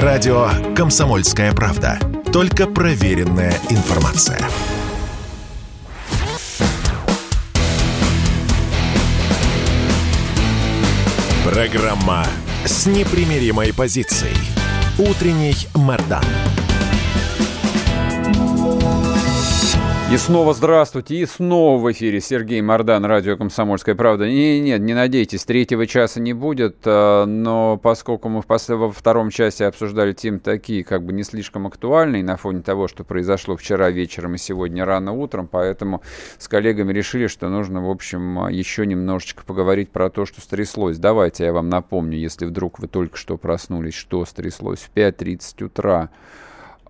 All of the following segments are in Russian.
Радио «Комсомольская правда». Только проверенная информация. Программа с непримиримой позицией. Утренний Мордан. И снова здравствуйте, и снова в эфире Сергей Мордан, радио «Комсомольская правда». Не, нет, не надейтесь, третьего часа не будет, а, но поскольку мы во втором часе обсуждали темы такие, как бы не слишком актуальные на фоне того, что произошло вчера вечером и сегодня рано утром, поэтому с коллегами решили, что нужно, в общем, еще немножечко поговорить про то, что стряслось. Давайте я вам напомню, если вдруг вы только что проснулись, что стряслось в 5.30 утра.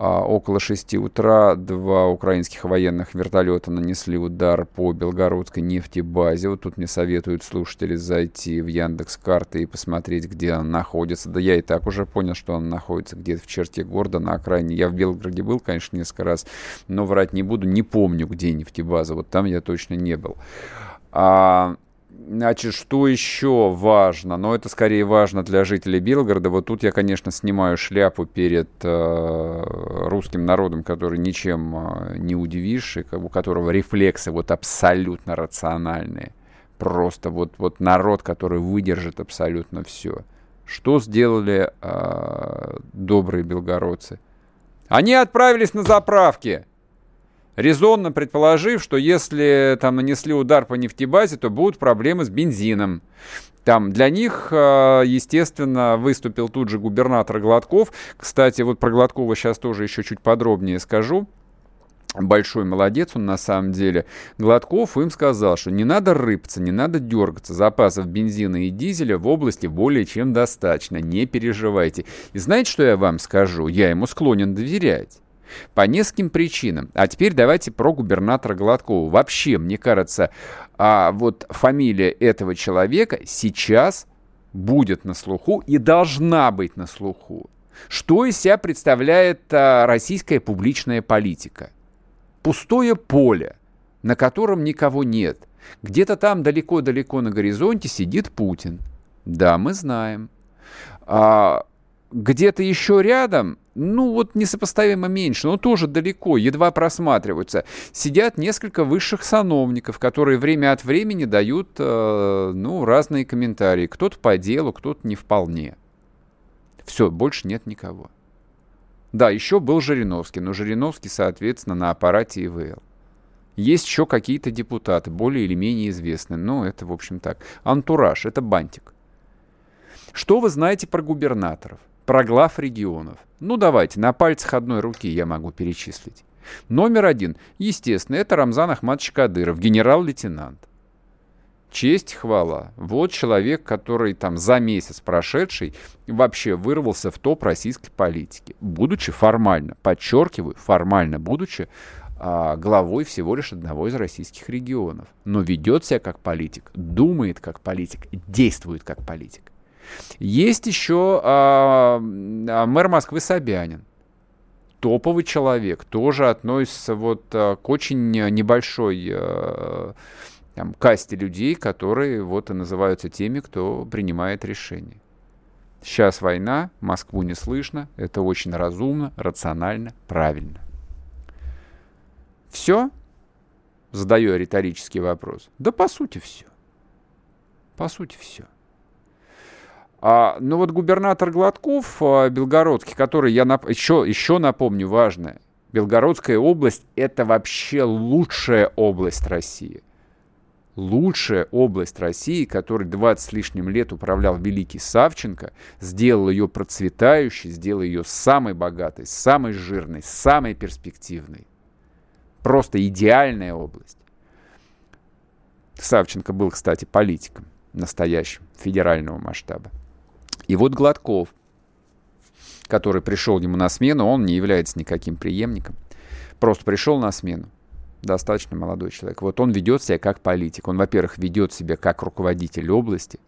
А около 6 утра два украинских военных вертолета нанесли удар по белгородской нефтебазе. Вот тут мне советуют слушатели зайти в Яндекс карты и посмотреть, где она находится. Да я и так уже понял, что она находится где-то в черте города, на окраине. Я в Белгороде был, конечно, несколько раз, но врать не буду, не помню, где нефтебаза. Вот там я точно не был. А, Значит, что еще важно? Но это скорее важно для жителей Белгорода. Вот тут я, конечно, снимаю шляпу перед э, русским народом, который ничем э, не удивишь, и у которого рефлексы вот абсолютно рациональные. Просто вот, вот народ, который выдержит абсолютно все. Что сделали э, добрые белгородцы? Они отправились на заправки резонно предположив, что если там нанесли удар по нефтебазе, то будут проблемы с бензином. Там для них, э, естественно, выступил тут же губернатор Гладков. Кстати, вот про Гладкова сейчас тоже еще чуть подробнее скажу. Большой молодец он на самом деле. Гладков им сказал, что не надо рыпаться, не надо дергаться. Запасов бензина и дизеля в области более чем достаточно. Не переживайте. И знаете, что я вам скажу? Я ему склонен доверять. По нескольким причинам. А теперь давайте про губернатора Гладкова. Вообще, мне кажется, а вот фамилия этого человека сейчас будет на слуху и должна быть на слуху. Что из себя представляет а, российская публичная политика? Пустое поле, на котором никого нет. Где-то там далеко-далеко на горизонте сидит Путин. Да, мы знаем. А, где-то еще рядом, ну вот несопоставимо меньше, но тоже далеко, едва просматриваются, сидят несколько высших сановников, которые время от времени дают, э, ну, разные комментарии. Кто-то по делу, кто-то не вполне. Все, больше нет никого. Да, еще был Жириновский, но Жириновский, соответственно, на аппарате ИВЛ. Есть еще какие-то депутаты, более или менее известные, но это, в общем, так. Антураж, это бантик. Что вы знаете про губернаторов? Про глав регионов. Ну давайте, на пальцах одной руки я могу перечислить. Номер один, естественно, это Рамзан Ахматович Кадыров, генерал-лейтенант. Честь, хвала. Вот человек, который там за месяц прошедший вообще вырвался в топ российской политики, будучи формально, подчеркиваю, формально будучи а, главой всего лишь одного из российских регионов. Но ведет себя как политик, думает как политик, действует как политик. Есть еще а, а, мэр Москвы Собянин. Топовый человек, тоже относится вот а, к очень небольшой а, там, касте людей, которые вот и называются теми, кто принимает решения. Сейчас война, Москву не слышно, это очень разумно, рационально, правильно. Все? Задаю риторический вопрос. Да по сути все. По сути все. А, ну вот губернатор Гладков, а, белгородский, который я нап... еще, еще напомню важное, Белгородская область – это вообще лучшая область России. Лучшая область России, которой 20 с лишним лет управлял великий Савченко, сделал ее процветающей, сделал ее самой богатой, самой жирной, самой перспективной. Просто идеальная область. Савченко был, кстати, политиком настоящим, федерального масштаба. И вот Гладков, который пришел ему на смену, он не является никаким преемником. Просто пришел на смену. Достаточно молодой человек. Вот он ведет себя как политик. Он, во-первых, ведет себя как руководитель области,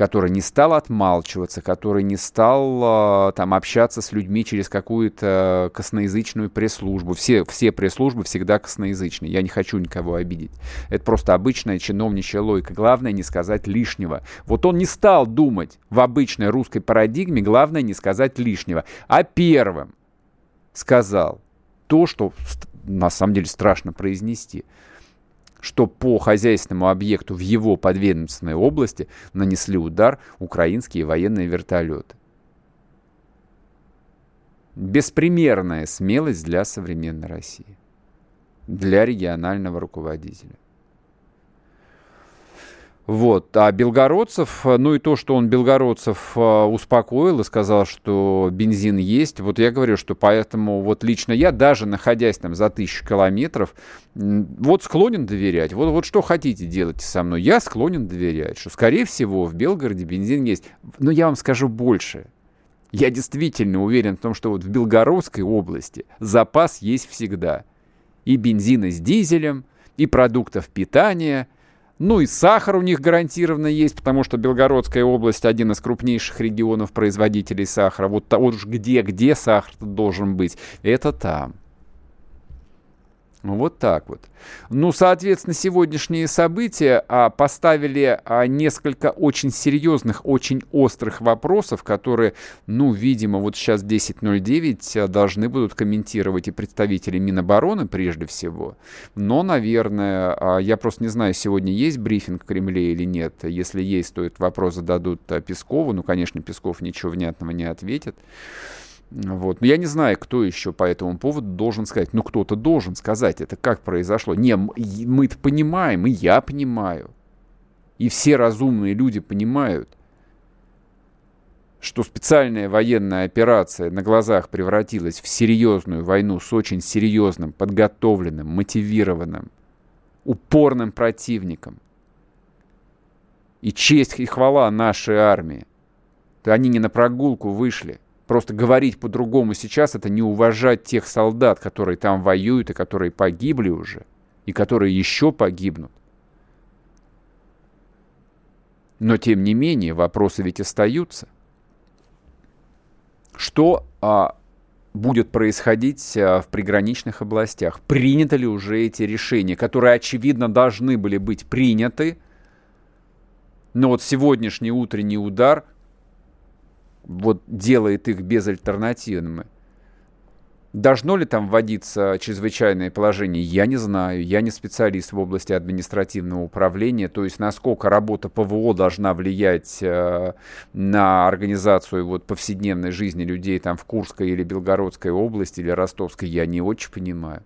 который не стал отмалчиваться, который не стал э, там общаться с людьми через какую-то косноязычную пресс-службу. Все, все пресс-службы всегда косноязычные. Я не хочу никого обидеть. Это просто обычная чиновничья логика. Главное не сказать лишнего. Вот он не стал думать в обычной русской парадигме, главное не сказать лишнего. А первым сказал то, что на самом деле страшно произнести – что по хозяйственному объекту в его подведомственной области нанесли удар украинские военные вертолеты. Беспримерная смелость для современной России, для регионального руководителя. Вот. А белгородцев, э, ну и то, что он белгородцев э, успокоил и сказал, что бензин есть, вот я говорю, что поэтому вот лично я, даже находясь там за тысячу километров, вот склонен доверять. Вот, вот что хотите делать со мной, я склонен доверять, что, скорее всего, в Белгороде бензин есть. Но я вам скажу больше. Я действительно уверен в том, что вот в Белгородской области запас есть всегда. И бензина с дизелем, и продуктов питания – ну и сахар у них гарантированно есть, потому что Белгородская область один из крупнейших регионов производителей сахара. Вот, вот уж где-где сахар должен быть, это там. Вот так вот. Ну, соответственно, сегодняшние события а, поставили а, несколько очень серьезных, очень острых вопросов, которые, ну, видимо, вот сейчас 10.09 а, должны будут комментировать и представители Минобороны прежде всего. Но, наверное, а, я просто не знаю, сегодня есть брифинг в Кремле или нет. Если есть, то этот вопрос зададут а, Пескову. Ну, конечно, Песков ничего внятного не ответит. Вот. Но я не знаю, кто еще по этому поводу должен сказать. Ну, кто-то должен сказать, это как произошло. Не, мы это понимаем, и я понимаю. И все разумные люди понимают, что специальная военная операция на глазах превратилась в серьезную войну с очень серьезным, подготовленным, мотивированным, упорным противником. И честь и хвала нашей армии. Они не на прогулку вышли – Просто говорить по-другому сейчас это не уважать тех солдат, которые там воюют и которые погибли уже, и которые еще погибнут. Но тем не менее вопросы ведь остаются. Что а, будет происходить а, в приграничных областях? Приняты ли уже эти решения, которые, очевидно, должны были быть приняты? Но вот сегодняшний утренний удар вот делает их безальтернативными. Должно ли там вводиться чрезвычайное положение, я не знаю. Я не специалист в области административного управления. То есть насколько работа ПВО должна влиять э, на организацию вот, повседневной жизни людей там в Курской или Белгородской области или Ростовской, я не очень понимаю.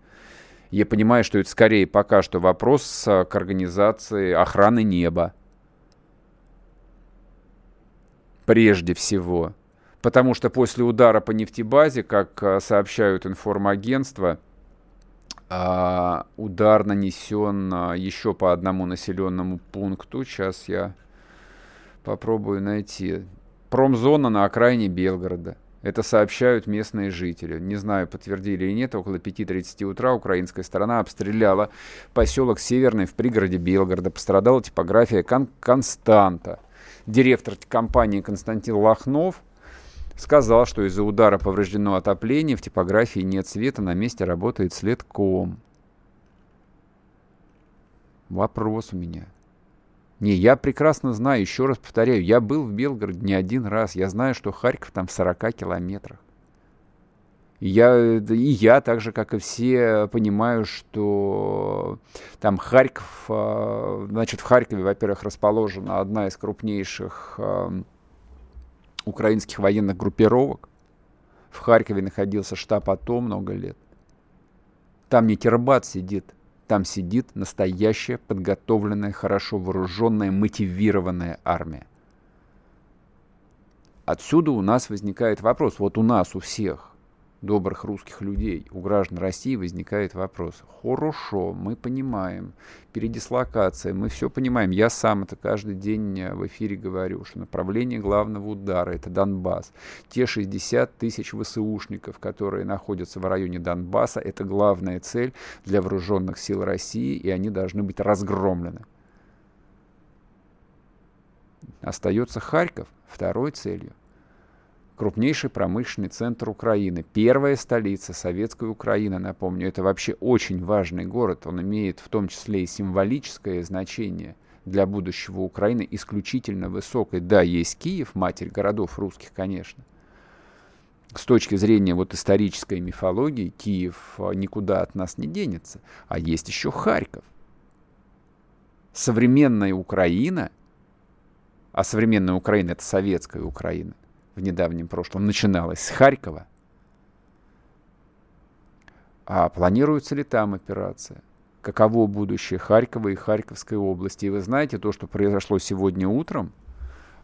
Я понимаю, что это скорее пока что вопрос э, к организации охраны неба прежде всего. Потому что после удара по нефтебазе, как а, сообщают информагентства, а, удар нанесен а, еще по одному населенному пункту. Сейчас я попробую найти. Промзона на окраине Белгорода. Это сообщают местные жители. Не знаю, подтвердили или нет. Около 5.30 утра украинская сторона обстреляла поселок Северный в пригороде Белгорода. Пострадала типография Кон Константа директор компании Константин Лохнов сказал, что из-за удара повреждено отопление, в типографии нет света, на месте работает следком. Вопрос у меня. Не, я прекрасно знаю, еще раз повторяю, я был в Белгороде не один раз, я знаю, что Харьков там в 40 километрах. Я, и я, так же, как и все, понимаю, что там Харьков, а, значит, в Харькове, во-первых, расположена одна из крупнейших а, украинских военных группировок. В Харькове находился штаб АТО много лет. Там не Тербат сидит, там сидит настоящая, подготовленная, хорошо вооруженная, мотивированная армия. Отсюда у нас возникает вопрос, вот у нас, у всех, добрых русских людей, у граждан России возникает вопрос. Хорошо, мы понимаем, передислокация, мы все понимаем. Я сам это каждый день э, в эфире говорю, что направление главного удара – это Донбасс. Те 60 тысяч ВСУшников, которые находятся в районе Донбасса, это главная цель для вооруженных сил России, и они должны быть разгромлены. Остается Харьков второй целью. Крупнейший промышленный центр Украины, первая столица советской Украины, напомню, это вообще очень важный город, он имеет в том числе и символическое значение для будущего Украины, исключительно высокое. Да, есть Киев, матерь городов русских, конечно, с точки зрения вот исторической мифологии Киев а, никуда от нас не денется. А есть еще Харьков. Современная Украина, а современная Украина это советская Украина в недавнем прошлом, начиналась с Харькова. А планируется ли там операция? Каково будущее Харькова и Харьковской области? И вы знаете, то, что произошло сегодня утром –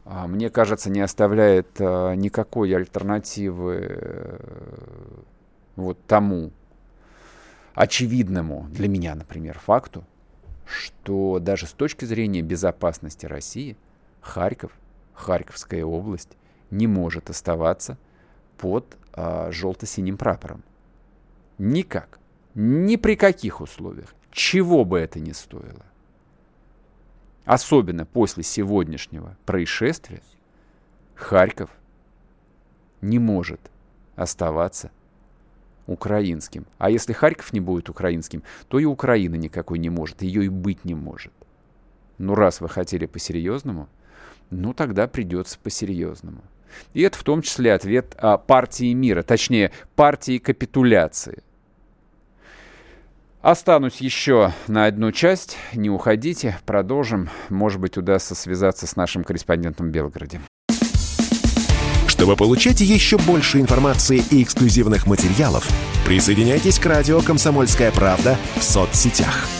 а, мне кажется, не оставляет а, никакой альтернативы э, вот тому очевидному для меня, например, факту, что даже с точки зрения безопасности России Харьков, Харьковская область не может оставаться под а, желто-синим прапором. Никак. Ни при каких условиях. Чего бы это ни стоило особенно после сегодняшнего происшествия, Харьков не может оставаться украинским. А если Харьков не будет украинским, то и Украина никакой не может, ее и быть не может. Ну, раз вы хотели по-серьезному, ну, тогда придется по-серьезному. И это в том числе ответ а, партии мира, точнее, партии капитуляции. Останусь еще на одну часть. Не уходите, продолжим. Может быть, удастся связаться с нашим корреспондентом в Белгороде. Чтобы получать еще больше информации и эксклюзивных материалов, присоединяйтесь к радио «Комсомольская правда» в соцсетях –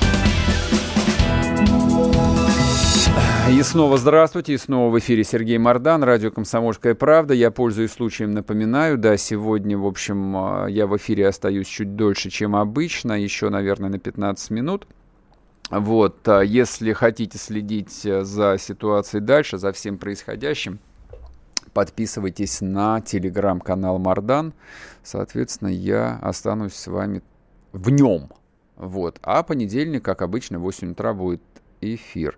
И снова здравствуйте, и снова в эфире Сергей Мордан, радио «Комсомольская правда». Я, пользуюсь случаем, напоминаю, да, сегодня, в общем, а, я в эфире остаюсь чуть дольше, чем обычно, еще, наверное, на 15 минут. Вот, а если хотите следить э, за ситуацией дальше, за всем происходящим, подписывайтесь на телеграм-канал Мардан. Соответственно, я останусь с вами в нем. Вот. А понедельник, как обычно, в 8 утра будет эфир.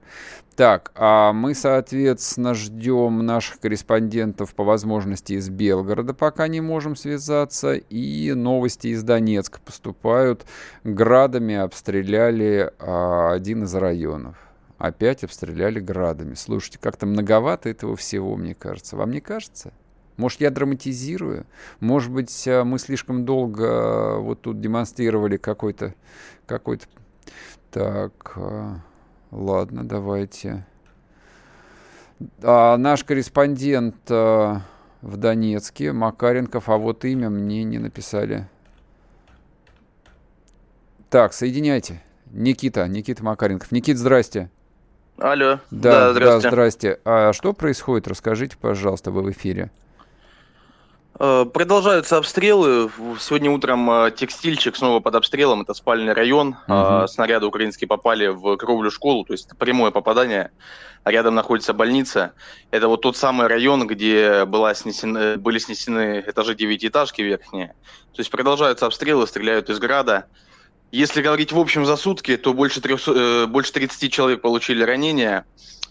Так, а мы, соответственно, ждем наших корреспондентов по возможности из Белгорода, пока не можем связаться. И новости из Донецка поступают. Градами обстреляли а, один из районов. Опять обстреляли градами. Слушайте, как-то многовато этого всего, мне кажется. Вам не кажется? Может, я драматизирую? Может быть, а, мы слишком долго а, вот тут демонстрировали какой-то... какой-то... Так... Ладно, давайте. А, наш корреспондент а, в Донецке, Макаренков, а вот имя мне не написали. Так, соединяйте. Никита, Никита Макаренков. Никит, здрасте. Алло. Да, да, здрасте. Да, здрасте. А что происходит? Расскажите, пожалуйста, вы в эфире. Э, продолжаются обстрелы. Сегодня утром э, текстильчик снова под обстрелом. Это спальный район. Угу. Снаряды украинские попали в кровлю школу, то есть прямое попадание. Рядом находится больница. Это вот тот самый район, где была снесены, были снесены этажи девятиэтажки верхние. То есть продолжаются обстрелы, стреляют из града. Если говорить в общем за сутки, то больше, 300, больше 30 человек получили ранения.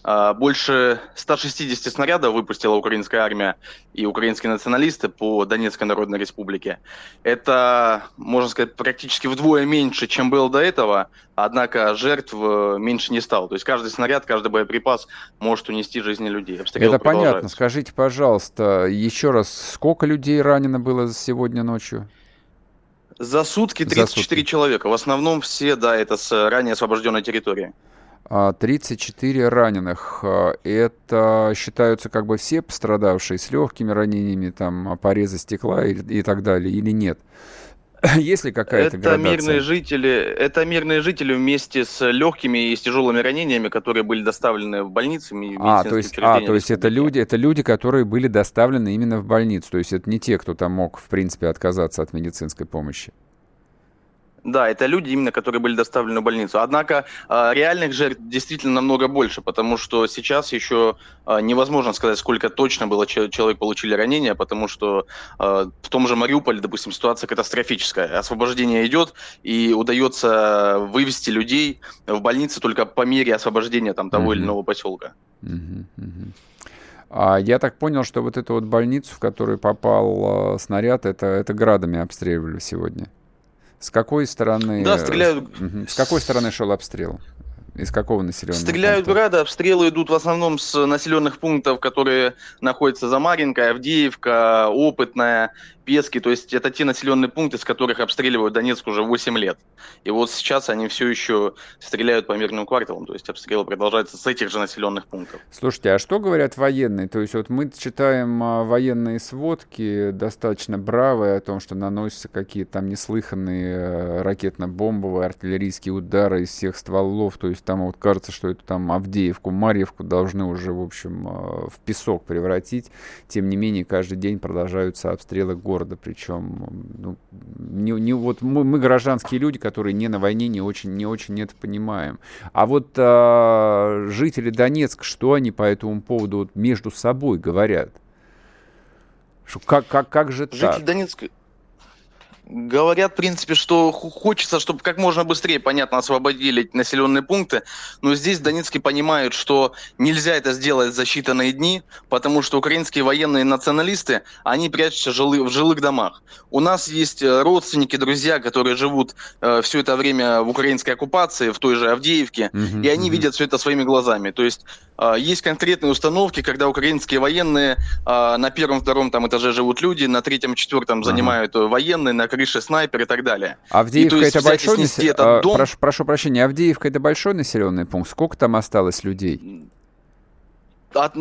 А, больше 160 снарядов выпустила украинская армия и украинские националисты по Донецкой Народной Республике. Это, можно сказать, практически вдвое меньше, чем было до этого, однако жертв э, меньше не стало. То есть каждый снаряд, каждый боеприпас может унести жизни людей. Обстрелы Это понятно. Скажите, пожалуйста, еще раз, сколько людей ранено было сегодня ночью? За сутки 34 За сутки. человека. В основном все, да, это с ранее освобожденной территории. 34 а, раненых. А, это считаются как бы все пострадавшие с легкими ранениями, там, порезы стекла и, и так далее, или нет? Есть ли какая-то это мирные жители, это мирные жители вместе с легкими и с тяжелыми ранениями, которые были доставлены в больницы. А, то есть, а, то есть это люди, это люди, которые были доставлены именно в больницу. То есть это не те, кто там мог, в принципе, отказаться от медицинской помощи. Да, это люди, именно которые были доставлены в больницу. Однако э, реальных жертв действительно намного больше, потому что сейчас еще э, невозможно сказать, сколько точно было человек получили ранения, потому что э, в том же Мариуполе, допустим, ситуация катастрофическая. Освобождение идет, и удается вывести людей в больницы только по мере освобождения там, того mm-hmm. или иного поселка. Mm-hmm. А я так понял, что вот эту вот больницу, в которую попал э, снаряд, это, это градами обстреливали сегодня. С какой стороны? Да, стреляют. С какой стороны шел обстрел? Из какого населенного Стреляют пункта? грады, обстрелы идут в основном с населенных пунктов, которые находятся за Маринкой, Авдеевка, Опытная, Пески. То есть это те населенные пункты, с которых обстреливают Донецк уже 8 лет. И вот сейчас они все еще стреляют по мирным кварталам. То есть обстрелы продолжаются с этих же населенных пунктов. Слушайте, а что говорят военные? То есть вот мы читаем а, военные сводки, достаточно бравые, о том, что наносятся какие-то там неслыханные э, ракетно-бомбовые, артиллерийские удары из всех стволов. То есть там вот кажется, что это там Авдеевку, Марьевку должны уже, в общем, э, в песок превратить. Тем не менее, каждый день продолжаются обстрелы. Причем, ну, не, не, вот мы, мы гражданские люди, которые не на войне, не очень, не очень это понимаем. А вот а, жители Донецка, что они по этому поводу вот между собой говорят? Что, как, как, как же Жители так? Донецка Говорят, в принципе, что хочется, чтобы как можно быстрее, понятно, освободили населенные пункты, но здесь Донецкие понимают, что нельзя это сделать за считанные дни, потому что украинские военные националисты, они прячутся в жилых домах. У нас есть э, родственники, друзья, которые живут э, все это время в украинской оккупации, в той же Авдеевке, uh-huh, и они uh-huh. видят все это своими глазами. То есть э, есть конкретные установки, когда украинские военные э, на первом-втором там этаже живут люди, на третьем-четвертом uh-huh. занимают военные, на крыше снайпер и так далее. Авдеевка и, это большой населенный а, дом... прошу, прошу прощения, Авдеевка это большой населенный пункт. Сколько там осталось людей? От,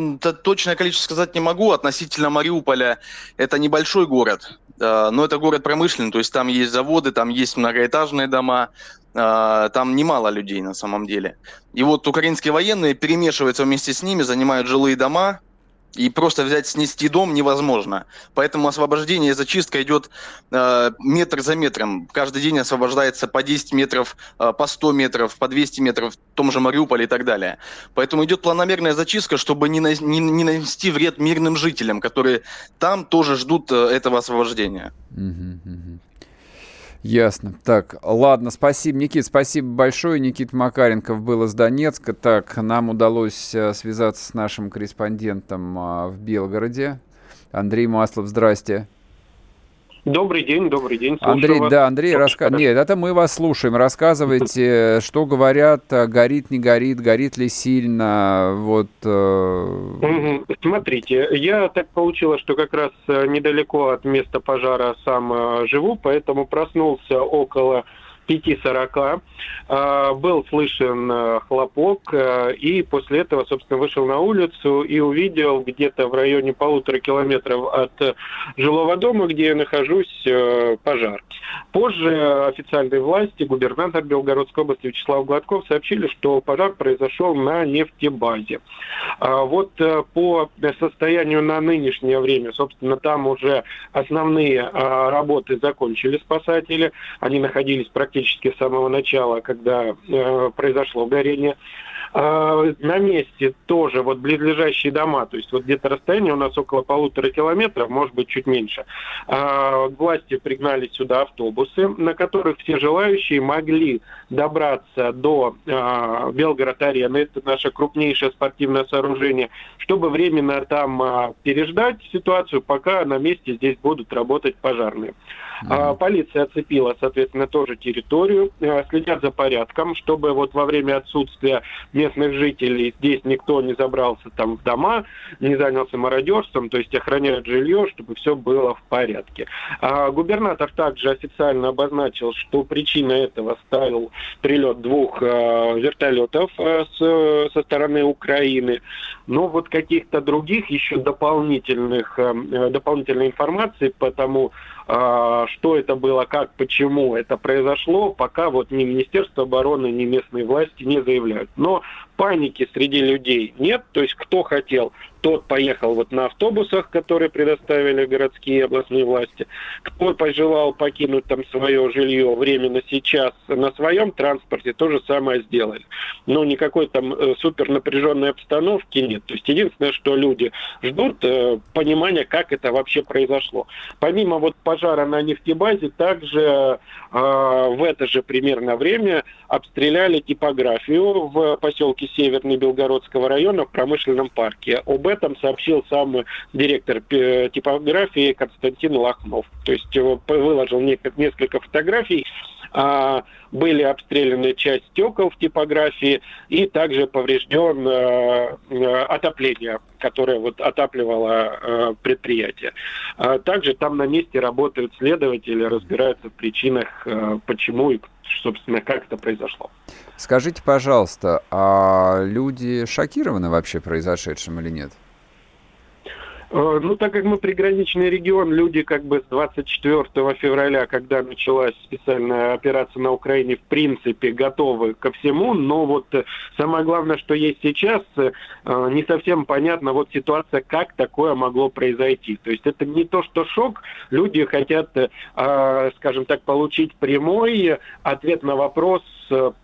точное количество сказать не могу. Относительно Мариуполя это небольшой город, э, но это город промышленный, то есть там есть заводы, там есть многоэтажные дома, э, там немало людей на самом деле. И вот украинские военные перемешиваются вместе с ними, занимают жилые дома, и просто взять, снести дом невозможно. Поэтому освобождение и зачистка идет э, метр за метром. Каждый день освобождается по 10 метров, э, по 100 метров, по 200 метров в том же Мариуполе и так далее. Поэтому идет планомерная зачистка, чтобы не, на, не, не нанести вред мирным жителям, которые там тоже ждут э, этого освобождения. Ясно. Так, ладно, спасибо, Никит, спасибо большое. Никит Макаренков был из Донецка. Так, нам удалось э, связаться с нашим корреспондентом а, в Белгороде. Андрей Маслов, здрасте. Добрый день, добрый день. Слушаю Андрей, вас. да, Андрей, раска... нет, это мы вас слушаем. Рассказывайте, что говорят, э, горит, не горит, горит ли сильно, вот. Э, смотрите, я так получилось, что как раз э, недалеко от места пожара сам живу, поэтому проснулся около 5.40 а, был слышен э, хлопок, э, и после этого, собственно, вышел на улицу и увидел где-то в районе полутора километров от э, жилого дома, где я нахожусь, пожар. Позже официальные власти, губернатор Белгородской области Вячеслав Гладков сообщили, что пожар произошел на нефтебазе. А вот по состоянию на нынешнее время, собственно, там уже основные работы закончили спасатели, они находились практически практически с самого начала, когда э, произошло горение. А, на месте тоже вот близлежащие дома, то есть вот где-то расстояние у нас около полутора километров, может быть чуть меньше. А, власти пригнали сюда автобусы, на которых все желающие могли добраться до а, Белгород-арены, это наше крупнейшее спортивное сооружение, чтобы временно там переждать ситуацию, пока на месте здесь будут работать пожарные. Mm-hmm. Полиция оцепила, соответственно, тоже территорию, следят за порядком, чтобы вот во время отсутствия местных жителей. Здесь никто не забрался там в дома, не занялся мародерством, то есть охраняют жилье, чтобы все было в порядке. А губернатор также официально обозначил, что причиной этого стал прилет двух э, вертолетов э, с, со стороны Украины. Но вот каких-то других еще дополнительных, э, дополнительной информации по тому, что это было, как, почему это произошло, пока вот ни Министерство обороны, ни местные власти не заявляют. Но паники среди людей нет, то есть кто хотел, тот поехал вот на автобусах, которые предоставили городские и областные власти. Кто пожелал покинуть там свое жилье временно сейчас на своем транспорте, то же самое сделали. Но никакой там э, супер напряженной обстановки нет. То есть единственное, что люди ждут э, понимания, как это вообще произошло. Помимо вот пожара на нефтебазе, также э, в это же примерно время обстреляли типографию в поселке Северный Белгородского района в промышленном парке. Об этом сообщил сам директор типографии Константин Лохнов. То есть выложил несколько фотографий были обстреляны часть стекол в типографии и также поврежден э, э, отопление, которое вот отапливало э, предприятие. А также там на месте работают следователи, разбираются в причинах, почему и, собственно, как это произошло. Скажите, пожалуйста, а люди шокированы вообще произошедшим или нет? Э, ну, так как мы приграничный регион, люди как бы с 24 февраля, когда началась специальная операция на Украине, в принципе, готовы ко всему, но вот э, самое главное, что есть сейчас, э, не совсем понятно вот ситуация, как такое могло произойти. То есть это не то, что шок, люди хотят, скажем так, получить прямой ответ на вопрос,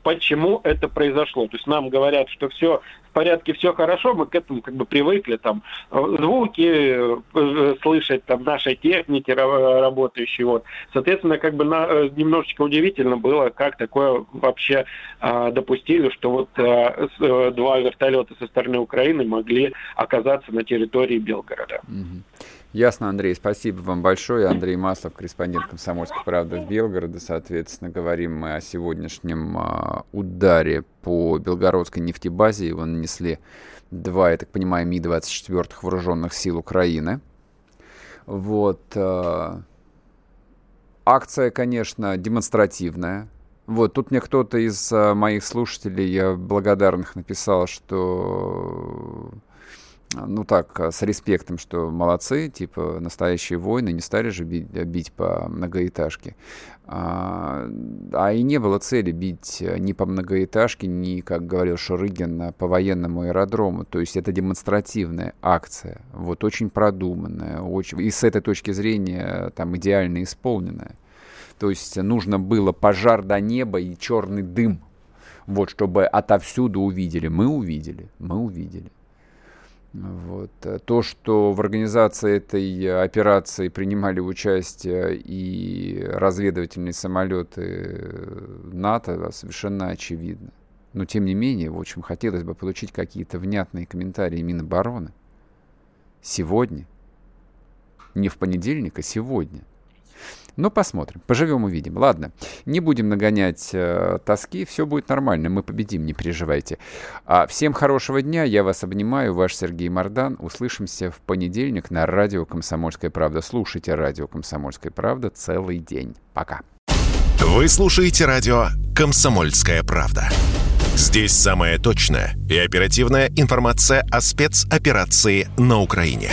почему это произошло. То есть нам говорят, что все в порядке, все хорошо, мы к этому как бы привыкли, там, звуки э, слышать, там, нашей техники работающей, вот. Соответственно, как бы на, э, немножечко удивительно было, как такое вообще а, допустили, что вот а, с, а, два вертолета со стороны Украины могли оказаться на территории Белгорода. Ясно, Андрей, спасибо вам большое. Андрей Маслов, корреспондент «Комсомольской правды» в Белгороде. Соответственно, говорим мы о сегодняшнем а, ударе по белгородской нефтебазе. Его нанесли два, я так понимаю, Ми-24 вооруженных сил Украины. Вот. А, акция, конечно, демонстративная. Вот, тут мне кто-то из а, моих слушателей благодарных написал, что ну так, с респектом, что молодцы, типа настоящие воины, не стали же бить, бить по многоэтажке. А, а и не было цели бить ни по многоэтажке, ни, как говорил Шурыгин, по военному аэродрому. То есть это демонстративная акция, вот очень продуманная, очень, и с этой точки зрения там идеально исполненная. То есть нужно было пожар до неба и черный дым, вот, чтобы отовсюду увидели. Мы увидели, мы увидели. Вот. То, что в организации этой операции принимали участие и разведывательные самолеты НАТО, совершенно очевидно. Но, тем не менее, в общем, хотелось бы получить какие-то внятные комментарии Минобороны. Сегодня. Не в понедельник, а сегодня – ну, посмотрим. Поживем, увидим. Ладно, не будем нагонять э, тоски, все будет нормально, мы победим, не переживайте. А, всем хорошего дня, я вас обнимаю, ваш Сергей Мордан. Услышимся в понедельник на радио «Комсомольская правда». Слушайте радио «Комсомольская правда» целый день. Пока. Вы слушаете радио «Комсомольская правда». Здесь самая точная и оперативная информация о спецоперации на Украине.